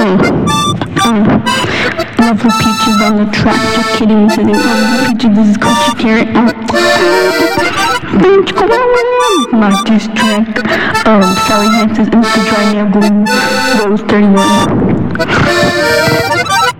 Lovely peaches on the track, just kidding, this isn't lovely peaches, this is culture um, carrot. My diss track, um, Sally Hansen's Insta-Dri Nail Glue, Rose 31.